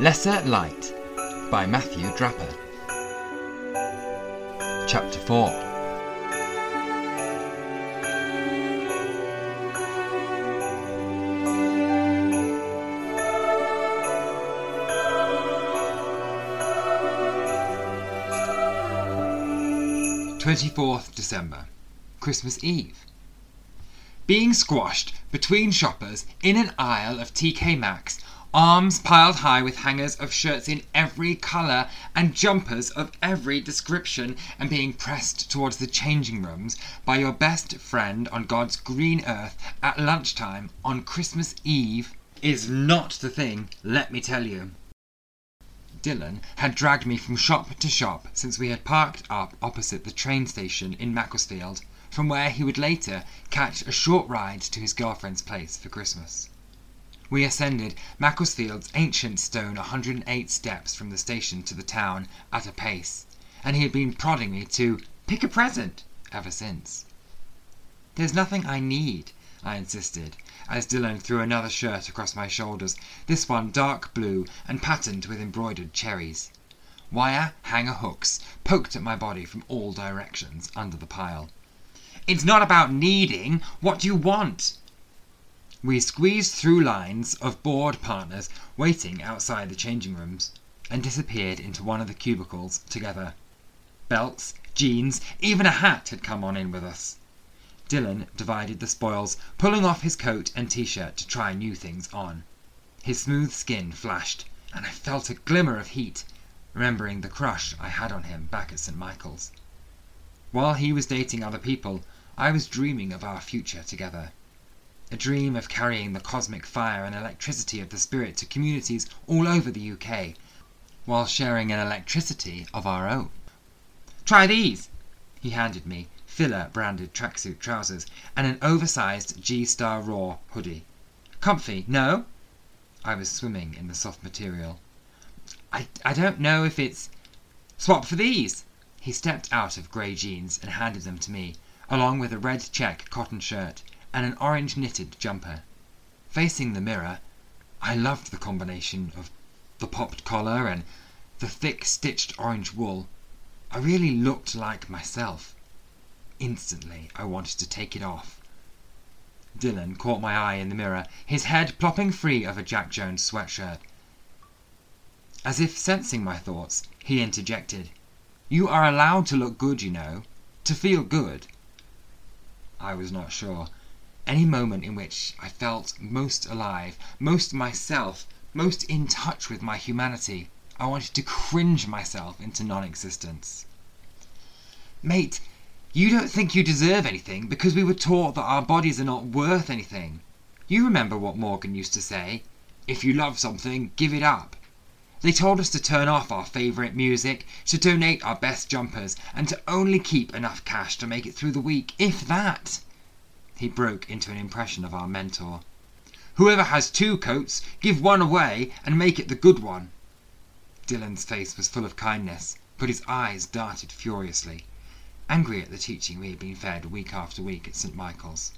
Lesser Light by Matthew Draper. Chapter 4 24th December, Christmas Eve. Being squashed between shoppers in an aisle of TK Maxx, arms piled high with hangers of shirts in every colour and jumpers of every description, and being pressed towards the changing rooms by your best friend on God's green earth at lunchtime on Christmas Eve is not the thing, let me tell you. Dylan had dragged me from shop to shop since we had parked up opposite the train station in Macclesfield, from where he would later catch a short ride to his girlfriend's place for Christmas. We ascended Macclesfield's ancient stone 108 steps from the station to the town at a pace, and he had been prodding me to pick a present ever since. There's nothing I need, I insisted, as Dylan threw another shirt across my shoulders, this one dark blue and patterned with embroidered cherries. Wire hanger hooks poked at my body from all directions under the pile. It's not about needing, what do you want? We squeezed through lines of bored partners waiting outside the changing rooms, and disappeared into one of the cubicles together. Belts, jeans, even a hat had come on in with us. Dylan divided the spoils, pulling off his coat and t shirt to try new things on. His smooth skin flashed, and I felt a glimmer of heat, remembering the crush I had on him back at St. Michael's. While he was dating other people, I was dreaming of our future together. A dream of carrying the cosmic fire and electricity of the Spirit to communities all over the UK, while sharing an electricity of our own. Try these! He handed me Fila branded tracksuit trousers, and an oversized G Star Raw hoodie. Comfy, no? I was swimming in the soft material. I, I don't know if it's. Swap for these! He stepped out of grey jeans and handed them to me, along with a red check cotton shirt and an orange knitted jumper. Facing the mirror, I loved the combination of the popped collar and the thick stitched orange wool. I really looked like myself. Instantly I wanted to take it off. Dylan caught my eye in the mirror, his head plopping free of a Jack Jones sweatshirt. As if sensing my thoughts, he interjected, You are allowed to look good, you know. To feel good. I was not sure. Any moment in which I felt most alive, most myself, most in touch with my humanity, I wanted to cringe myself into non existence. Mate, you don't think you deserve anything because we were taught that our bodies are not worth anything. You remember what Morgan used to say if you love something, give it up. They told us to turn off our favourite music, to donate our best jumpers, and to only keep enough cash to make it through the week, if that. He broke into an impression of our mentor. Whoever has two coats, give one away and make it the good one. Dylan's face was full of kindness, but his eyes darted furiously angry at the teaching we had been fed week after week at St. Michael's.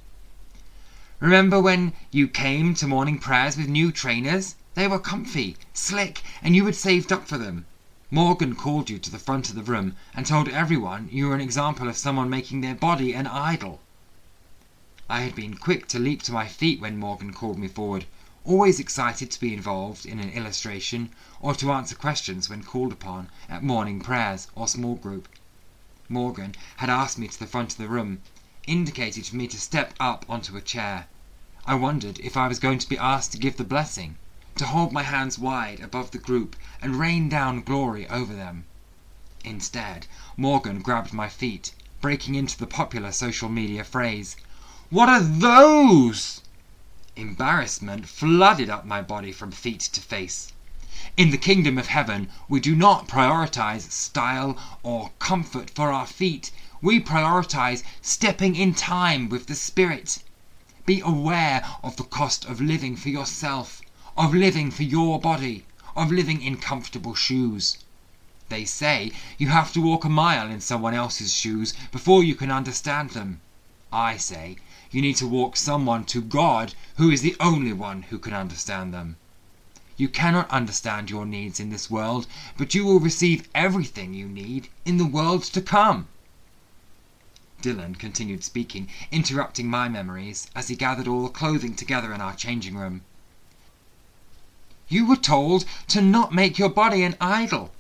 Remember when you came to morning prayers with new trainers? They were comfy, slick, and you had saved up for them. Morgan called you to the front of the room and told everyone you were an example of someone making their body an idol. I had been quick to leap to my feet when Morgan called me forward, always excited to be involved in an illustration or to answer questions when called upon at morning prayers or small group. Morgan had asked me to the front of the room, indicated for me to step up onto a chair. I wondered if I was going to be asked to give the blessing, to hold my hands wide above the group and rain down glory over them. Instead, Morgan grabbed my feet, breaking into the popular social media phrase, What are those? Embarrassment flooded up my body from feet to face. In the kingdom of heaven, we do not prioritize style or comfort for our feet. We prioritize stepping in time with the Spirit. Be aware of the cost of living for yourself, of living for your body, of living in comfortable shoes. They say you have to walk a mile in someone else's shoes before you can understand them. I say you need to walk someone to God who is the only one who can understand them. You cannot understand your needs in this world, but you will receive everything you need in the world to come. Dylan continued speaking, interrupting my memories as he gathered all the clothing together in our changing room. You were told to not make your body an idol,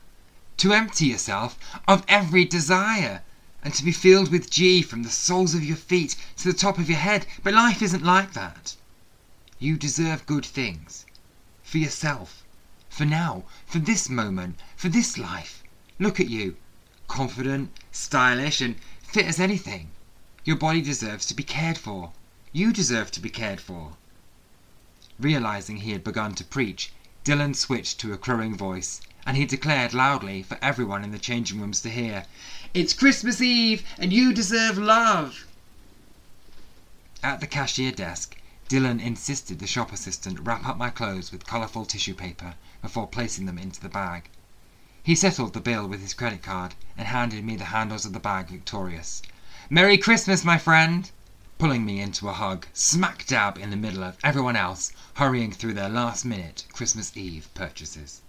to empty yourself of every desire, and to be filled with G from the soles of your feet to the top of your head. But life isn't like that. You deserve good things for yourself, for now, for this moment, for this life. Look at you, confident, stylish, and fit as anything. Your body deserves to be cared for. You deserve to be cared for. Realizing he had begun to preach, Dylan switched to a crowing voice, and he declared loudly for everyone in the changing rooms to hear, It's Christmas Eve, and you deserve love! At the cashier desk, Dylan insisted the shop assistant wrap up my clothes with colourful tissue paper before placing them into the bag. He settled the bill with his credit card and handed me the handles of the bag victorious. Merry Christmas, my friend! Pulling me into a hug, smack dab in the middle of everyone else hurrying through their last minute Christmas Eve purchases.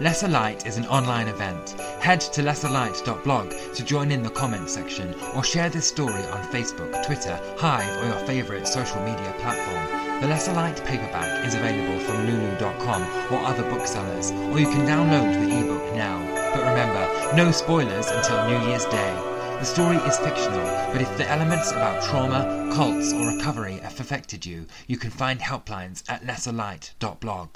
Lesser Light is an online event. Head to lesserlight.blog to join in the comment section or share this story on Facebook, Twitter, Hive, or your favourite social media platform. The Lesser Light paperback is available from lulu.com or other booksellers, or you can download the ebook now. But remember, no spoilers until New Year's Day. The story is fictional, but if the elements about trauma, cults, or recovery have affected you, you can find helplines at lesserlight.blog.